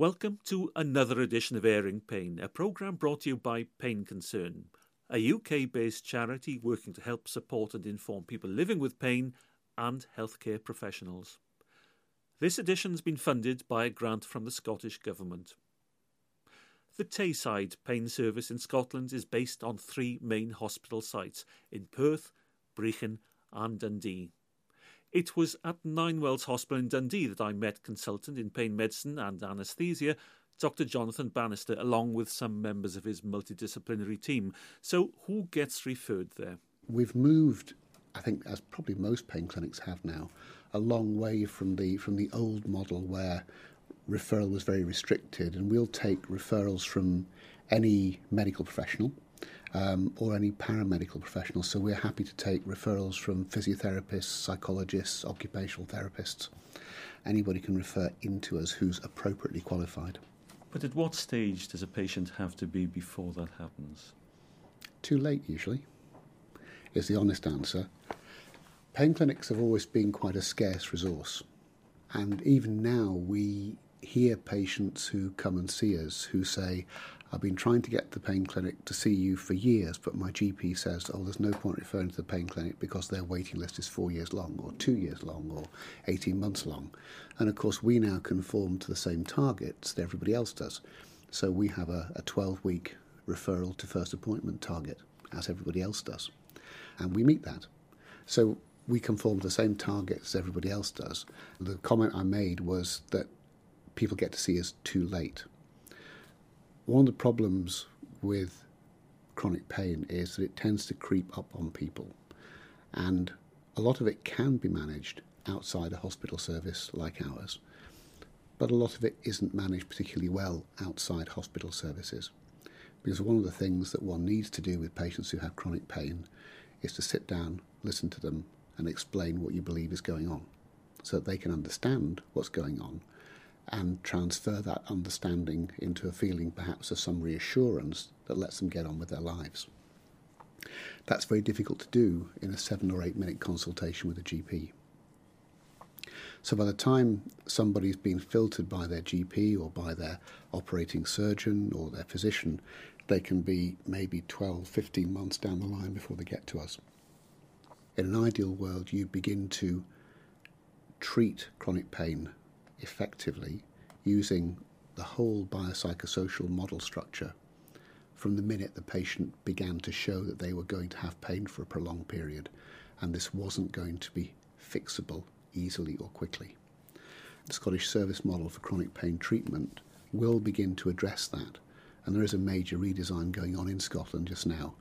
Welcome to another edition of Airing Pain, a programme brought to you by Pain Concern, a UK based charity working to help support and inform people living with pain and healthcare professionals. This edition has been funded by a grant from the Scottish Government. The Tayside Pain Service in Scotland is based on three main hospital sites in Perth, Brechin, and Dundee. It was at Ninewells Hospital in Dundee that I met consultant in pain medicine and anaesthesia, Dr. Jonathan Bannister, along with some members of his multidisciplinary team. So, who gets referred there? We've moved, I think, as probably most pain clinics have now, a long way from the from the old model where referral was very restricted, and we'll take referrals from any medical professional um, or any paramedical professionals. So we're happy to take referrals from physiotherapists, psychologists, occupational therapists. Anybody can refer into us who's appropriately qualified. But at what stage does a patient have to be before that happens? Too late, usually, is the honest answer. Pain clinics have always been quite a scarce resource. And even now, we hear patients who come and see us who say, I've been trying to get the pain clinic to see you for years, but my GP says, oh, there's no point referring to the pain clinic because their waiting list is four years long, or two years long, or 18 months long. And of course, we now conform to the same targets that everybody else does. So we have a, a 12 week referral to first appointment target, as everybody else does. And we meet that. So we conform to the same targets as everybody else does. The comment I made was that people get to see us too late. One of the problems with chronic pain is that it tends to creep up on people, and a lot of it can be managed outside a hospital service like ours, but a lot of it isn't managed particularly well outside hospital services. Because one of the things that one needs to do with patients who have chronic pain is to sit down, listen to them, and explain what you believe is going on so that they can understand what's going on and transfer that understanding into a feeling perhaps of some reassurance that lets them get on with their lives. That's very difficult to do in a seven or eight minute consultation with a GP. So by the time somebody's been filtered by their GP or by their operating surgeon or their physician, they can be maybe 12, 15 months down the line before they get to us. In an ideal world, you begin to treat chronic pain effectively using the whole biopsychosocial model structure from the minute the patient began to show that they were going to have pain for a prolonged period and this wasn't going to be fixable easily or quickly. The Scottish Service Model for Chronic Pain Treatment will begin to address that, and there is a major redesign going on in Scotland just now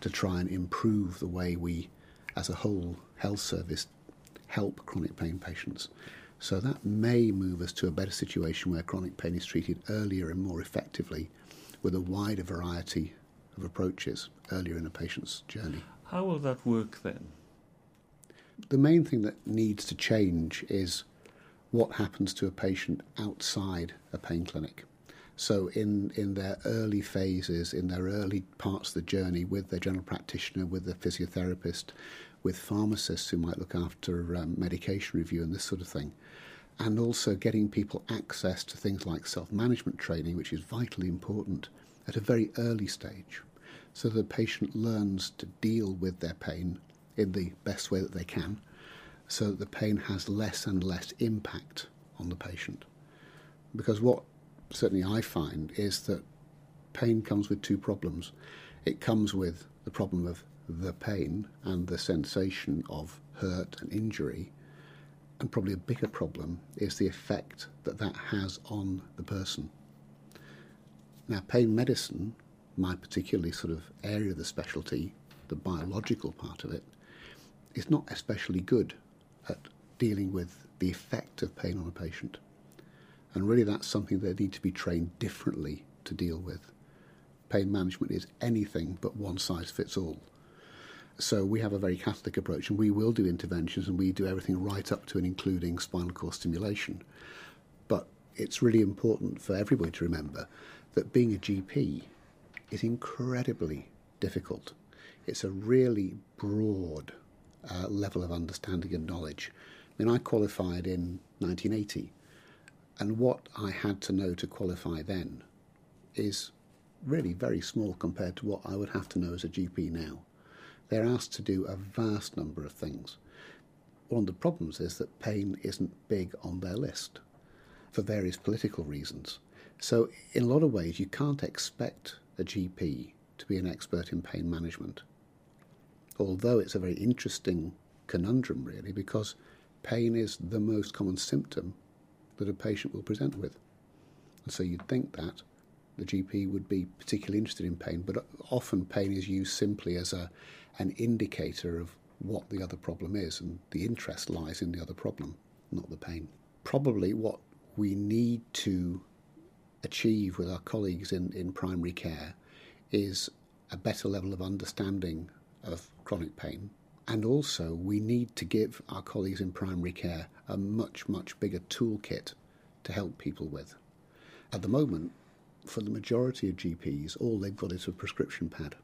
to try and improve the way we, as a whole health service, help chronic pain patients. So that may move us to a better situation where chronic pain is treated earlier and more effectively with a wider variety of approaches earlier in a patient's journey. How will that work then? The main thing that needs to change is what happens to a patient outside a pain clinic. So, in, in their early phases, in their early parts of the journey with their general practitioner, with their physiotherapist, with pharmacists who might look after um, medication review and this sort of thing, and also getting people access to things like self management training, which is vitally important at a very early stage, so that the patient learns to deal with their pain in the best way that they can, so that the pain has less and less impact on the patient. Because what certainly I find is that pain comes with two problems. It comes with the problem of the pain and the sensation of hurt and injury. And probably a bigger problem is the effect that that has on the person. Now, pain medicine, my particularly sort of area of the specialty, the biological part of it, is not especially good at dealing with the effect of pain on a patient. And really, that's something they need to be trained differently to deal with. Pain management is anything but one size fits all. So we have a very Catholic approach, and we will do interventions, and we do everything right up to and including spinal cord stimulation. But it's really important for everybody to remember that being a GP is incredibly difficult. It's a really broad uh, level of understanding and knowledge. I mean, I qualified in 1980. And what I had to know to qualify then is really very small compared to what I would have to know as a GP now. They're asked to do a vast number of things. One of the problems is that pain isn't big on their list for various political reasons. So, in a lot of ways, you can't expect a GP to be an expert in pain management. Although it's a very interesting conundrum, really, because pain is the most common symptom that a patient will present with. And so you'd think that the GP would be particularly interested in pain, but often pain is used simply as a, an indicator of what the other problem is, and the interest lies in the other problem, not the pain. Probably what we need to achieve with our colleagues in, in primary care is a better level of understanding of chronic pain. And also, we need to give our colleagues in primary care a much, much bigger toolkit to help people with. At the moment, for the majority of GPs, all they've got is a prescription pad.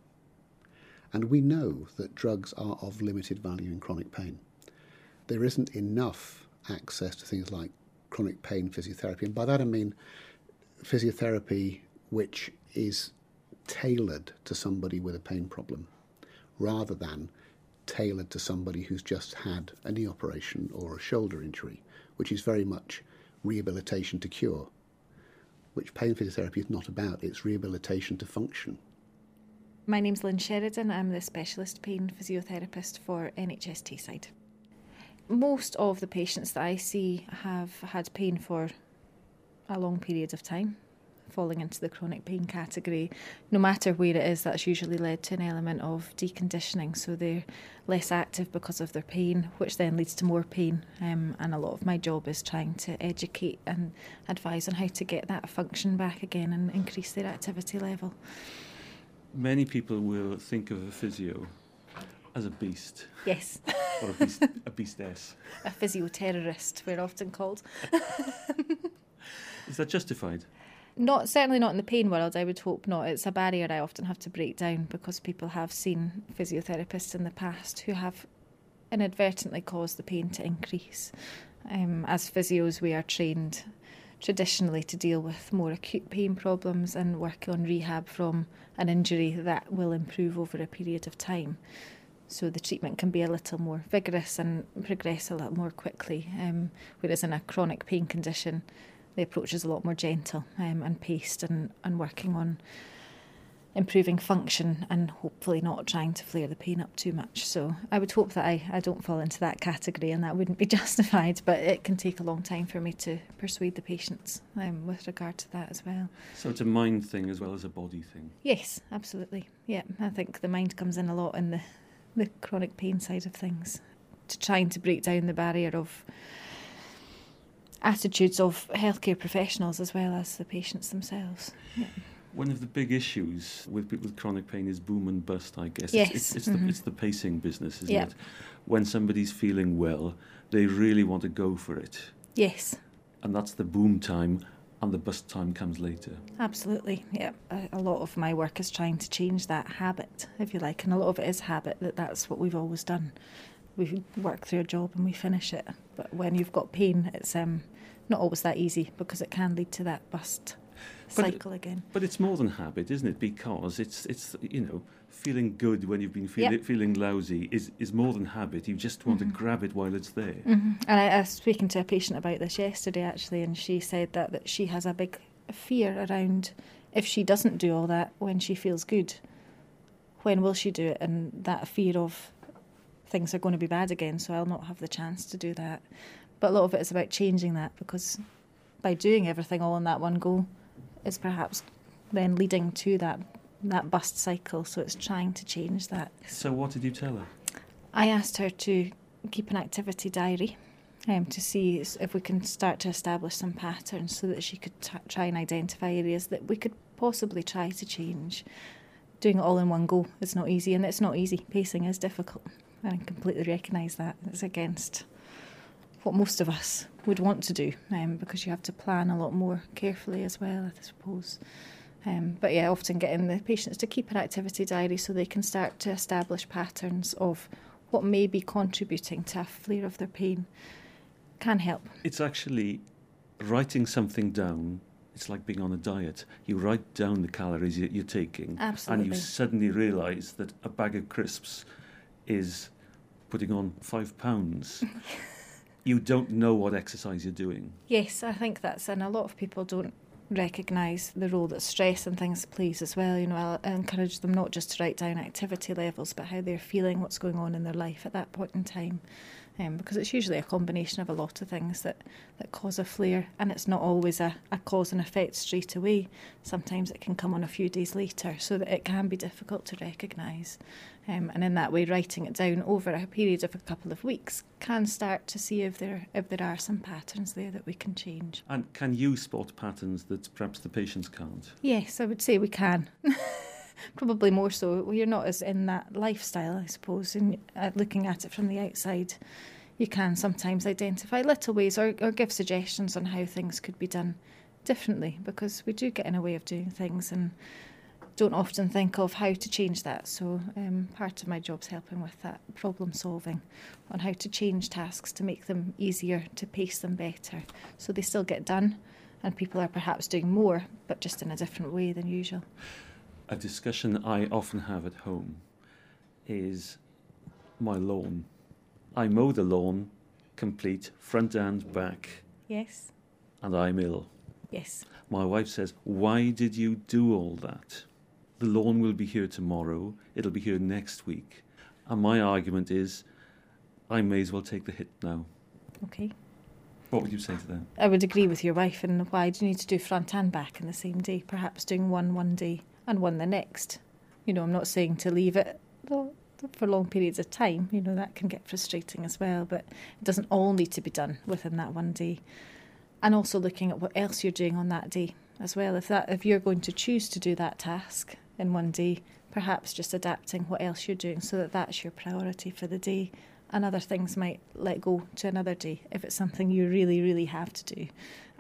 And we know that drugs are of limited value in chronic pain. There isn't enough access to things like chronic pain physiotherapy. And by that I mean physiotherapy which is tailored to somebody with a pain problem rather than tailored to somebody who's just had a knee operation or a shoulder injury, which is very much rehabilitation to cure, which pain physiotherapy is not about, it's rehabilitation to function. My name's Lynn Sheridan, I'm the specialist pain physiotherapist for NHS Tayside. Most of the patients that I see have had pain for a long period of time falling into the chronic pain category. No matter where it is, that's usually led to an element of deconditioning. So they're less active because of their pain, which then leads to more pain. Um, and a lot of my job is trying to educate and advise on how to get that function back again and increase their activity level. Many people will think of a physio as a beast. Yes. or a beast, a beastess. A physio terrorist, we're often called. Is that justified? Not certainly not in the pain world. I would hope not. It's a barrier I often have to break down because people have seen physiotherapists in the past who have inadvertently caused the pain to increase. Um, as physios, we are trained traditionally to deal with more acute pain problems and work on rehab from an injury that will improve over a period of time. So the treatment can be a little more vigorous and progress a little more quickly. Um, whereas in a chronic pain condition, the approach is a lot more gentle um, and paced and, and working on improving function and hopefully not trying to flare the pain up too much. So I would hope that I, I don't fall into that category and that wouldn't be justified, but it can take a long time for me to persuade the patients um, with regard to that as well. So it's a mind thing as well as a body thing? Yes, absolutely. Yeah, I think the mind comes in a lot in the, the chronic pain side of things to trying to break down the barrier of attitudes of healthcare professionals as well as the patients themselves. Yeah. One of the big issues with people with chronic pain is boom and bust, I guess. Yes. It's, it's, it's mm-hmm. the, it's the pacing business, isn't it? When somebody's feeling well, they really want to go for it. Yes, And that's the boom time, and the bust time comes later. absolutely. Yeah, a, a lot of my work is trying to change that habit, if you like, and a lot of it is habit that that's what we've always done. We work through a job and we finish it, but when you've got pain, it's um, not always that easy because it can lead to that bust But- cycle again. But it's more than habit, isn't it? Because it's, it's you know, feeling good when you've been feeling, Yep. feeling lousy is, is more than habit. You just want to grab it while it's there. hmm And I, I was speaking to a patient about this yesterday actually, and she said that, that she has a big fear around if she doesn't do all that when she feels good, when will she do it? And that fear of things are going to be bad again, so I'll not have the chance to do that. But a lot of it is about changing that because by doing everything all in that one go, is perhaps then leading to that that bust cycle. So it's trying to change that. So what did you tell her? I asked her to keep an activity diary um, to see if we can start to establish some patterns so that she could t- try and identify areas that we could possibly try to change. Doing it all in one go is not easy, and it's not easy. Pacing is difficult, and I completely recognise that. It's against what most of us would want to do um, because you have to plan a lot more carefully as well, I suppose. Um, but yeah, often getting the patients to keep an activity diary so they can start to establish patterns of what may be contributing to a flare of their pain can help. It's actually writing something down it's like being on a diet. You write down the calories that you're taking, Absolutely. and you suddenly realise that a bag of crisps is putting on five pounds. you don't know what exercise you're doing. Yes, I think that's, and a lot of people don't recognise the role that stress and things plays as well. You know, I encourage them not just to write down activity levels, but how they're feeling, what's going on in their life at that point in time um, because it's usually a combination of a lot of things that, that cause a flare, and it's not always a, a cause and effect straight away. Sometimes it can come on a few days later, so that it can be difficult to recognise. Um, and in that way, writing it down over a period of a couple of weeks can start to see if there if there are some patterns there that we can change. And can you spot patterns that perhaps the patients can't? Yes, I would say we can. Probably more so. Well, you're not as in that lifestyle, I suppose, and uh, looking at it from the outside, you can sometimes identify little ways or, or give suggestions on how things could be done differently because we do get in a way of doing things and don't often think of how to change that. So um, part of my job's helping with that problem solving on how to change tasks to make them easier, to pace them better, so they still get done, and people are perhaps doing more, but just in a different way than usual a discussion I often have at home is my lawn. I mow the lawn complete, front and back. Yes. And I'm ill. Yes. My wife says, Why did you do all that? The lawn will be here tomorrow, it'll be here next week. And my argument is, I may as well take the hit now. Okay. What would you say to that? I would agree with your wife. And why do you need to do front and back in the same day? Perhaps doing one one day and one the next. You know, I'm not saying to leave it for long periods of time. You know, that can get frustrating as well, but it doesn't all need to be done within that one day. And also looking at what else you're doing on that day as well. If that if you're going to choose to do that task in one day, perhaps just adapting what else you're doing so that that's your priority for the day. And other things might let go to another day if it's something you really, really have to do.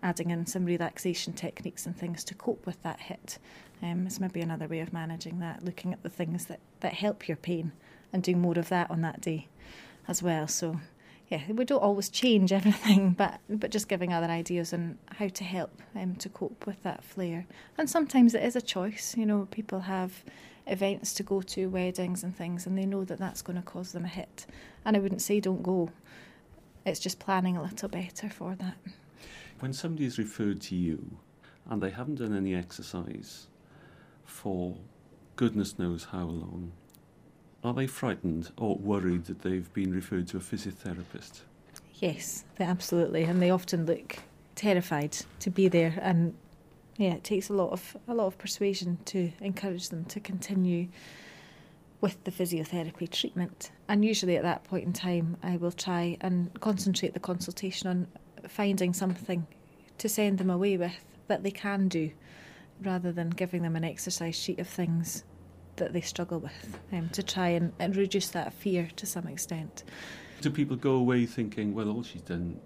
Adding in some relaxation techniques and things to cope with that hit um, it's maybe another way of managing that, looking at the things that, that help your pain and doing more of that on that day as well. So, yeah, we don't always change everything, but but just giving other ideas on how to help um, to cope with that flare. And sometimes it is a choice. You know, people have events to go to, weddings and things, and they know that that's going to cause them a hit. And I wouldn't say don't go. It's just planning a little better for that. When somebody is referred to you and they haven't done any exercise, for goodness knows how long. Are they frightened or worried that they've been referred to a physiotherapist? Yes, they absolutely, and they often look terrified to be there. And yeah, it takes a lot of a lot of persuasion to encourage them to continue with the physiotherapy treatment. And usually at that point in time, I will try and concentrate the consultation on finding something to send them away with that they can do rather than giving them an exercise sheet of things that they struggle with um, to try and, and reduce that fear to some extent. Do people go away thinking, well, all she's done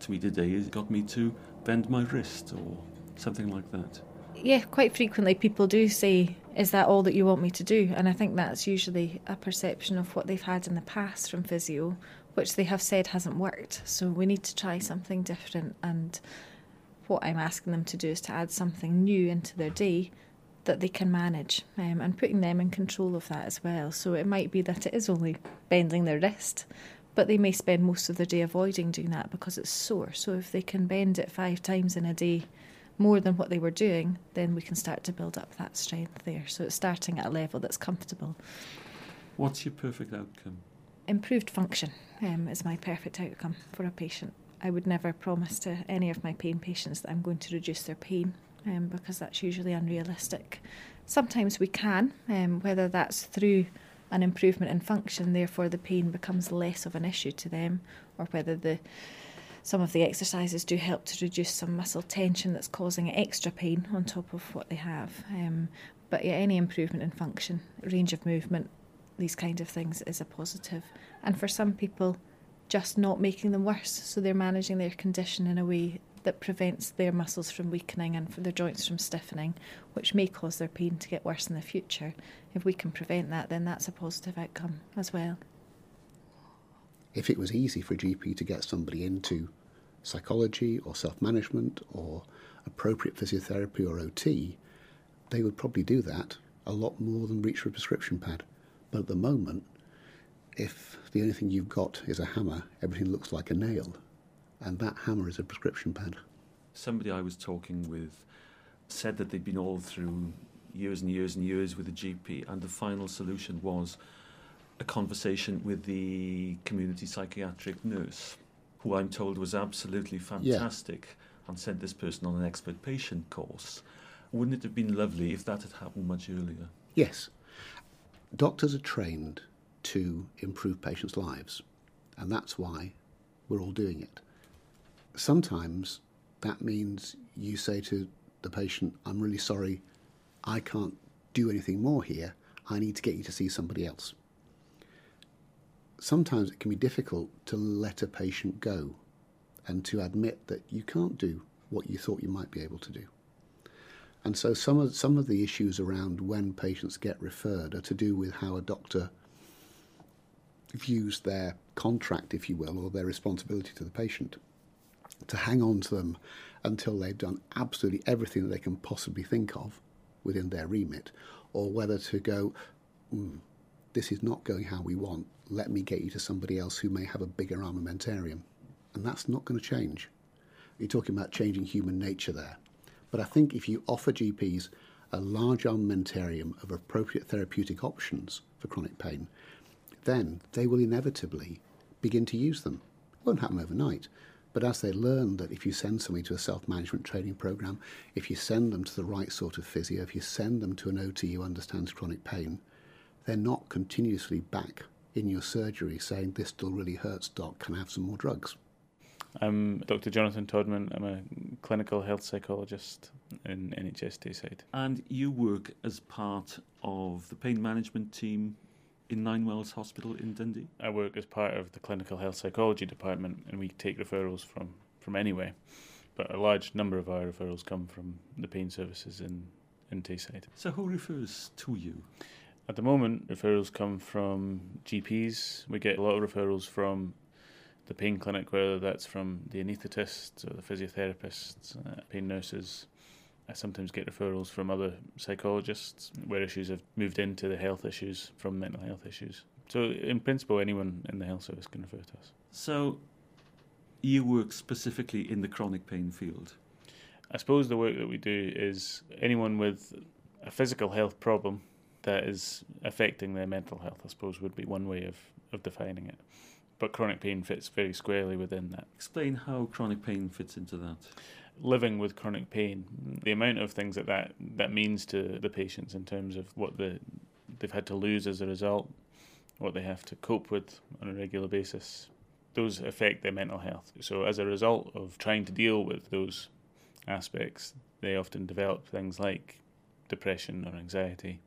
to me today is got me to bend my wrist or something like that? Yeah, quite frequently people do say, Is that all that you want me to do? And I think that's usually a perception of what they've had in the past from physio, which they have said hasn't worked. So we need to try something different and what I'm asking them to do is to add something new into their day that they can manage um, and putting them in control of that as well. So it might be that it is only bending their wrist, but they may spend most of their day avoiding doing that because it's sore. So if they can bend it five times in a day more than what they were doing, then we can start to build up that strength there. So it's starting at a level that's comfortable. What's your perfect outcome? Improved function um, is my perfect outcome for a patient. I would never promise to any of my pain patients that I'm going to reduce their pain um, because that's usually unrealistic. Sometimes we can, um, whether that's through an improvement in function, therefore the pain becomes less of an issue to them, or whether the some of the exercises do help to reduce some muscle tension that's causing extra pain on top of what they have. Um, but yeah, any improvement in function, range of movement, these kind of things is a positive. And for some people, just not making them worse. So they're managing their condition in a way that prevents their muscles from weakening and their joints from stiffening, which may cause their pain to get worse in the future. If we can prevent that, then that's a positive outcome as well. If it was easy for a GP to get somebody into psychology or self management or appropriate physiotherapy or OT, they would probably do that a lot more than reach for a prescription pad. But at the moment, if the only thing you've got is a hammer, everything looks like a nail, and that hammer is a prescription pad. Somebody I was talking with said that they'd been all through years and years and years with a GP, and the final solution was a conversation with the community psychiatric nurse, who I'm told was absolutely fantastic yeah. and sent this person on an expert patient course. Wouldn't it have been lovely if that had happened much earlier? Yes. Doctors are trained to improve patients' lives, and that's why we're all doing it. Sometimes that means you say to the patient, I'm really sorry, I can't do anything more here, I need to get you to see somebody else. Sometimes it can be difficult to let a patient go and to admit that you can't do what you thought you might be able to do. And so some of some of the issues around when patients get referred are to do with how a doctor views their contract, if you will, or their responsibility to the patient, to hang on to them until they've done absolutely everything that they can possibly think of within their remit, or whether to go, mm, this is not going how we want, let me get you to somebody else who may have a bigger armamentarium. And that's not going to change. You're talking about changing human nature there. But I think if you offer GPs a large armamentarium of appropriate therapeutic options for chronic pain, then they will inevitably begin to use them. It won't happen overnight, but as they learn that if you send somebody to a self management training program, if you send them to the right sort of physio, if you send them to an OT who understands chronic pain, they're not continuously back in your surgery saying, This still really hurts, doc, can I have some more drugs? Um, I'm Dr. Jonathan Todman. I'm a clinical health psychologist in NHS Tayside. And you work as part of the pain management team in Ninewells Hospital in Dundee? I work as part of the clinical health psychology department, and we take referrals from from anywhere. But a large number of our referrals come from the pain services in in Tayside. So who refers to you? At the moment, referrals come from GPs. We get a lot of referrals from the pain clinic, whether that's from the anaesthetists or the physiotherapists, uh, pain nurses, I sometimes get referrals from other psychologists where issues have moved into the health issues from mental health issues. So, in principle, anyone in the health service can refer to us. So, you work specifically in the chronic pain field? I suppose the work that we do is anyone with a physical health problem that is affecting their mental health, I suppose, would be one way of, of defining it. But chronic pain fits very squarely within that. Explain how chronic pain fits into that living with chronic pain, the amount of things that that, that means to the patients in terms of what the, they've had to lose as a result, what they have to cope with on a regular basis, those affect their mental health. So, as a result of trying to deal with those aspects, they often develop things like depression or anxiety.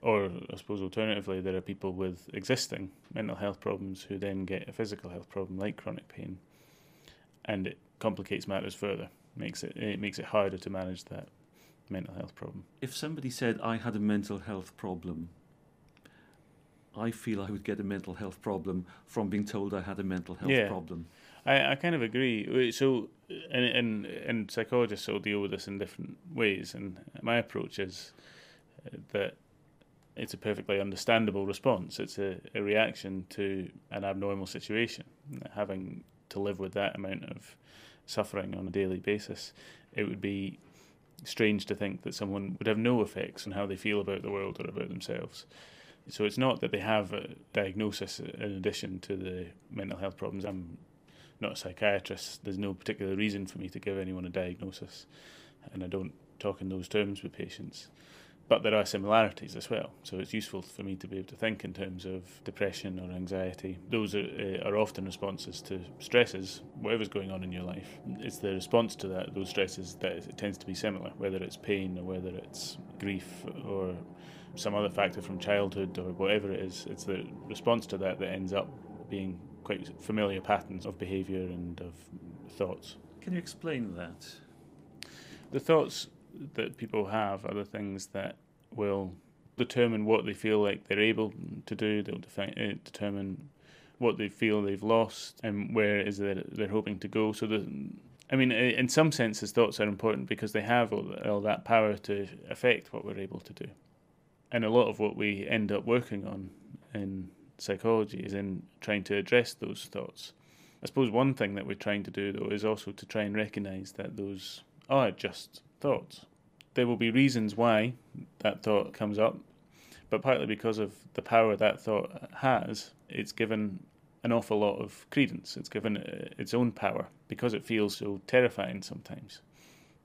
Or, I suppose, alternatively, there are people with existing mental health problems who then get a physical health problem like chronic pain, and it complicates matters further makes it it makes it harder to manage that mental health problem. If somebody said I had a mental health problem, I feel I would get a mental health problem from being told I had a mental health yeah. problem. I, I kind of agree. Uh, so, uh, and, and and psychologists will deal with this in different ways. And my approach is uh, that it's a perfectly understandable response. It's a, a reaction to an abnormal situation. Having to live with that amount of suffering on a daily basis, it would be strange to think that someone would have no effects on how they feel about the world or about themselves. So it's not that they have a diagnosis in addition to the mental health problems. I'm not a psychiatrist. There's no particular reason for me to give anyone a diagnosis, and I don't talk in those terms with patients but there are similarities as well. So it's useful for me to be able to think in terms of depression or anxiety. Those are, uh, are often responses to stresses, whatever's going on in your life. It's the response to that, those stresses, that it tends to be similar, whether it's pain or whether it's grief or some other factor from childhood or whatever it is. It's the response to that that ends up being quite familiar patterns of behaviour and of thoughts. Can you explain that? The thoughts that people have are the things that will determine what they feel like they're able to do. They'll uh, determine what they feel they've lost and where it is that they're hoping to go. So the I mean, in some senses, thoughts are important because they have all, all that power to affect what we're able to do. And a lot of what we end up working on in psychology is in trying to address those thoughts. I suppose one thing that we're trying to do, though, is also to try and recognize that those are just thoughts. There will be reasons why that thought comes up, but partly because of the power that thought has, it's given an awful lot of credence. It's given uh, its own power because it feels so terrifying sometimes.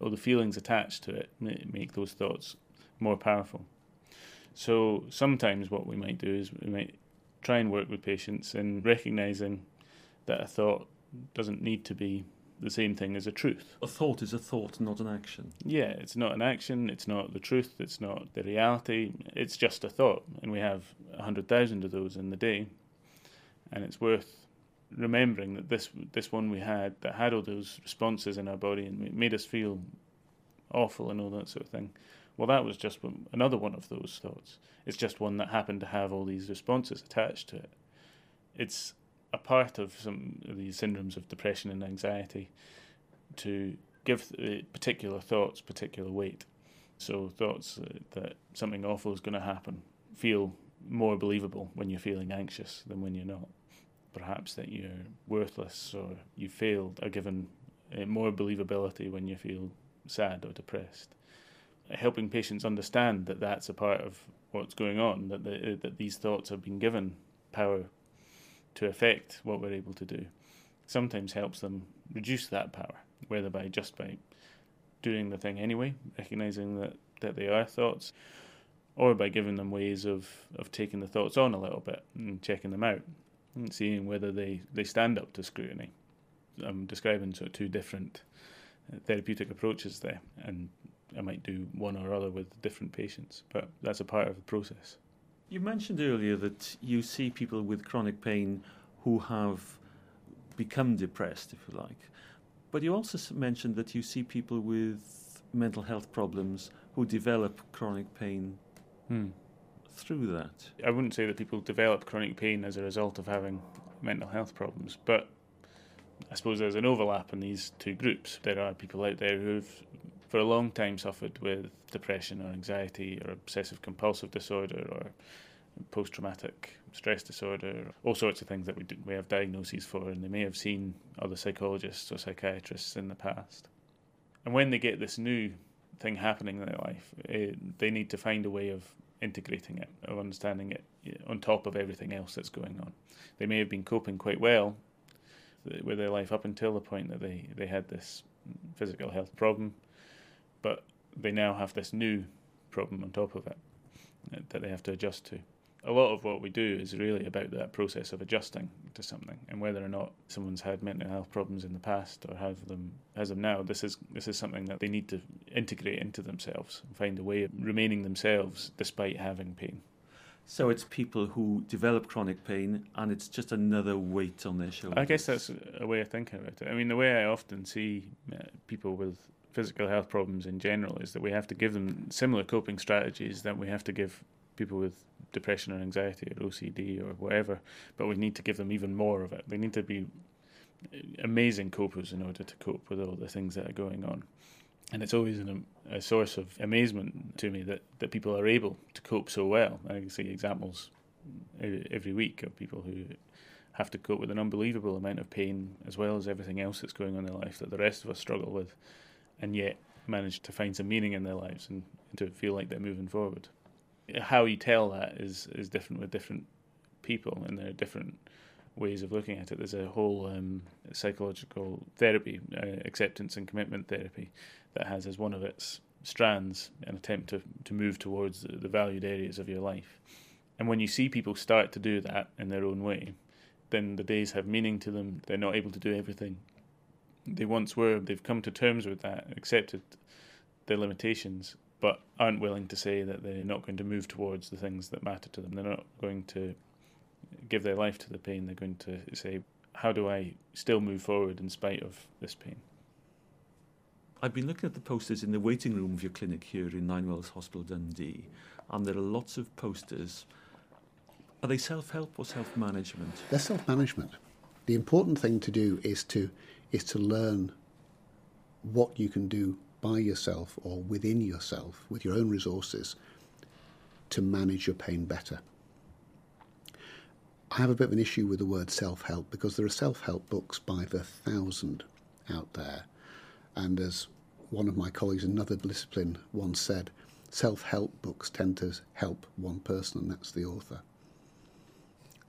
All the feelings attached to it make those thoughts more powerful. So sometimes what we might do is we might try and work with patients in recognizing that a thought doesn't need to be the same thing as a truth. A thought is a thought, not an action. Yeah, it's not an action, it's not the truth, it's not the reality, it's just a thought. And we have 100,000 of those in the day and it's worth remembering that this this one we had that had all those responses in our body and made us feel awful and all that sort of thing. Well, that was just another one of those thoughts. It's just one that happened to have all these responses attached to it. It's a part of some of these syndromes of depression and anxiety to give uh, particular thoughts particular weight. So thoughts uh, that something awful is going to happen feel more believable when you're feeling anxious than when you're not perhaps that you're worthless or you failed are given uh, more believability when you feel sad or depressed. Helping patients understand that that's a part of what's going on, that the, uh, that these thoughts have been given power to affect what we're able to do, sometimes helps them reduce that power, whether by just by doing the thing anyway, recognizing that, that they are thoughts, or by giving them ways of, of taking the thoughts on a little bit and checking them out and seeing whether they, they stand up to scrutiny. I'm describing sort of two different uh, therapeutic approaches there, and I might do one or other with different patients, but that's a part of the process. You mentioned earlier that you see people with chronic pain who have become depressed, if you like, but you also mentioned that you see people with mental health problems who develop chronic pain. Hmm through that? I wouldn't say that people develop chronic pain as a result of having mental health problems, but I suppose there's an overlap in these two groups. There are people out there who've for a long time suffered with depression or anxiety or obsessive compulsive disorder or post traumatic stress disorder, all sorts of things that we, do, we have diagnoses for, and they may have seen other psychologists or psychiatrists in the past. And when they get this new thing happening in their life, it, eh, they need to find a way of integrating it, of understanding it on top of everything else that's going on. They may have been coping quite well with their life up until the point that they, they had this physical health problem, but they now have this new problem on top of it that they have to adjust to. A lot of what we do is really about that process of adjusting to something and whether or not someone's had mental health problems in the past or have them has them now this is this is something that they need to integrate into themselves and find a way of remaining themselves despite having pain. So it's people who develop chronic pain and it's just another weight on their shoulders. I guess that's a way of thinking about it. I mean the way i often see uh, people with physical health problems in general is that we have to give them similar coping strategies that we have to give people with depression or anxiety or OCD or whatever, but we need to give them even more of it. They need to be amazing copers in order to cope with all the things that are going on. And it's always an, a source of amazement to me that, that people are able to cope so well. I can see examples every week of people who have to cope with an unbelievable amount of pain as well as everything else that's going on in their life that the rest of us struggle with, and yet manage to find some meaning in their lives and, and to feel like they're moving forward how you tell that is is different with different people, and there are different ways of looking at it. There's a whole um, psychological therapy, uh, acceptance and commitment therapy, that has as one of its strands an attempt to to move towards the, the valued areas of your life. And when you see people start to do that in their own way, then the days have meaning to them. They're not able to do everything they once were. They've come to terms with that, accepted their limitations, but aren't willing to say that they're not going to move towards the things that matter to them. They're not going to give their life to the pain. They're going to say, how do I still move forward in spite of this pain? I've been looking at the posters in the waiting room of your clinic here in Ninewells Hospital Dundee, and there are lots of posters Are they self help or self management? They're self management. The important thing to do is to is to learn what you can do by yourself or within yourself with your own resources to manage your pain better. I have a bit of an issue with the word self help because there are self help books by the thousand out there. And as one of my colleagues in another discipline once said, self help books tend to help one person, and that's the author.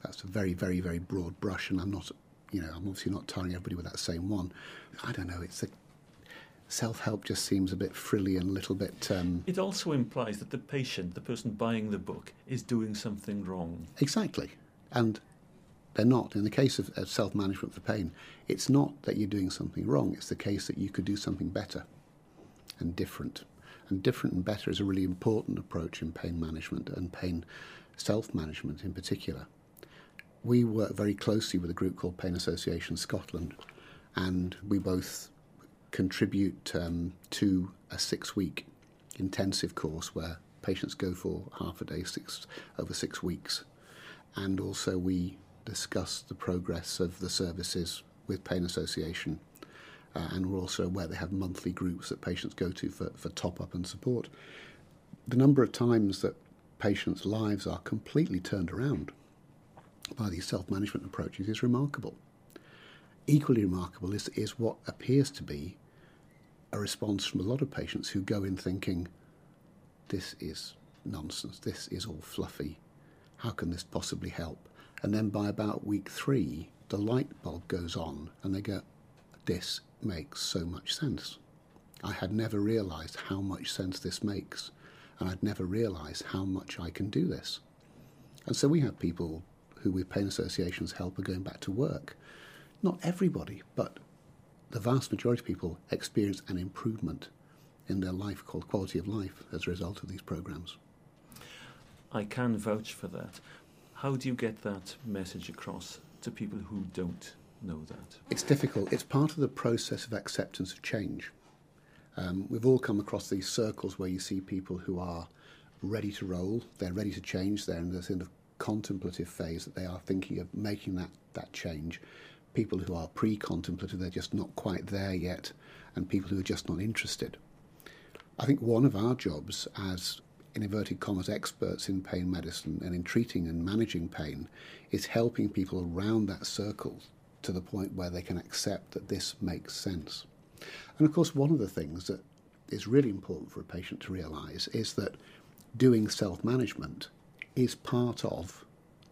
That's a very, very, very broad brush, and I'm not, you know, I'm obviously not tarring everybody with that same one. I don't know, it's a self help just seems a bit frilly and a little bit. Um, it also implies that the patient, the person buying the book, is doing something wrong. Exactly. And they're not. In the case of, of self management for pain, it's not that you're doing something wrong, it's the case that you could do something better and different. And different and better is a really important approach in pain management and pain self management in particular. We work very closely with a group called Pain Association Scotland, and we both contribute um, to a six week intensive course where patients go for half a day, six over six weeks and also we discuss the progress of the services with Pain Association. Uh, and we're also aware they have monthly groups that patients go to for, for top up and support. The number of times that patients' lives are completely turned around by these self management approaches is remarkable. Equally remarkable is, is what appears to be a response from a lot of patients who go in thinking, this is nonsense, this is all fluffy, how can this possibly help? And then by about week three, the light bulb goes on and they go, this makes so much sense. I had never realized how much sense this makes, and I'd never realized how much I can do this. And so we have people who, with pain associations help, are going back to work. Not everybody, but the vast majority of people experience an improvement in their life called quality of life as a result of these programs. I can vouch for that. How do you get that message across to people who don't know that? It's difficult. It's part of the process of acceptance of change. Um, we've all come across these circles where you see people who are ready to roll, they're ready to change, they're in the sort of contemplative phase that they are thinking of making that, that change. People who are pre contemplative, they're just not quite there yet, and people who are just not interested. I think one of our jobs as in inverted commas, experts in pain medicine and in treating and managing pain is helping people around that circle to the point where they can accept that this makes sense. And of course, one of the things that is really important for a patient to realize is that doing self management is part of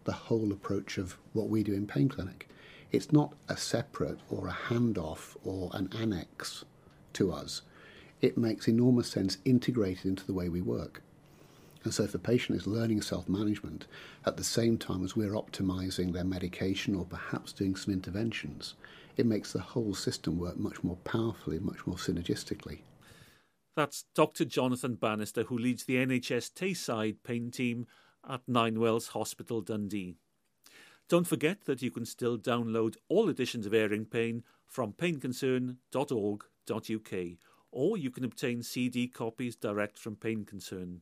the whole approach of what we do in Pain Clinic. It's not a separate or a handoff or an annex to us. It makes enormous sense integrated into the way we work. And so, if the patient is learning self management at the same time as we're optimizing their medication or perhaps doing some interventions, it makes the whole system work much more powerfully, much more synergistically. That's Dr. Jonathan Bannister, who leads the NHS Tayside pain team at Ninewells Hospital, Dundee. Don't forget that you can still download all editions of Airing Pain from painconcern.org.uk, or you can obtain CD copies direct from Pain Concern.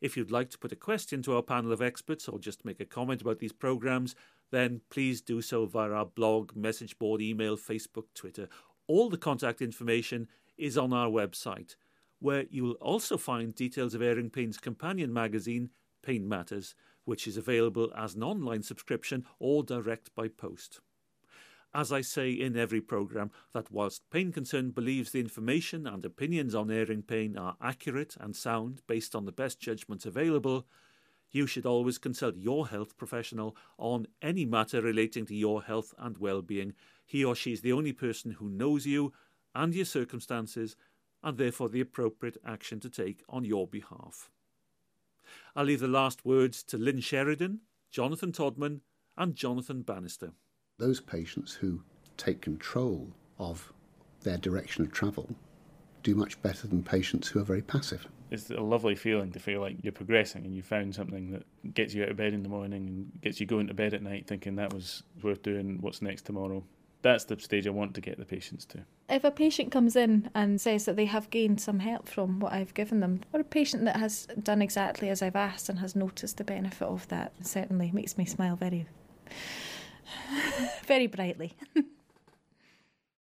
If you'd like to put a question to our panel of experts or just make a comment about these programs, then please do so via our blog, message board, email, Facebook, Twitter. All the contact information is on our website, where you will also find details of Airing Pain's companion magazine, Pain Matters, which is available as an online subscription or direct by post. As I say in every programme, that whilst Pain Concern believes the information and opinions on airing pain are accurate and sound based on the best judgments available, you should always consult your health professional on any matter relating to your health and well-being. He or she is the only person who knows you and your circumstances and therefore the appropriate action to take on your behalf. I'll leave the last words to Lynn Sheridan, Jonathan Todman, and Jonathan Bannister those patients who take control of their direction of travel do much better than patients who are very passive. It's a lovely feeling to feel like you're progressing and you found something that gets you out of bed in the morning and gets you going to bed at night thinking that was worth doing, what's next tomorrow. That's the stage I want to get the patients to. If a patient comes in and says that they have gained some help from what I've given them, or a patient that has done exactly as I've asked and has noticed the benefit of that, certainly makes me smile very, very brightly.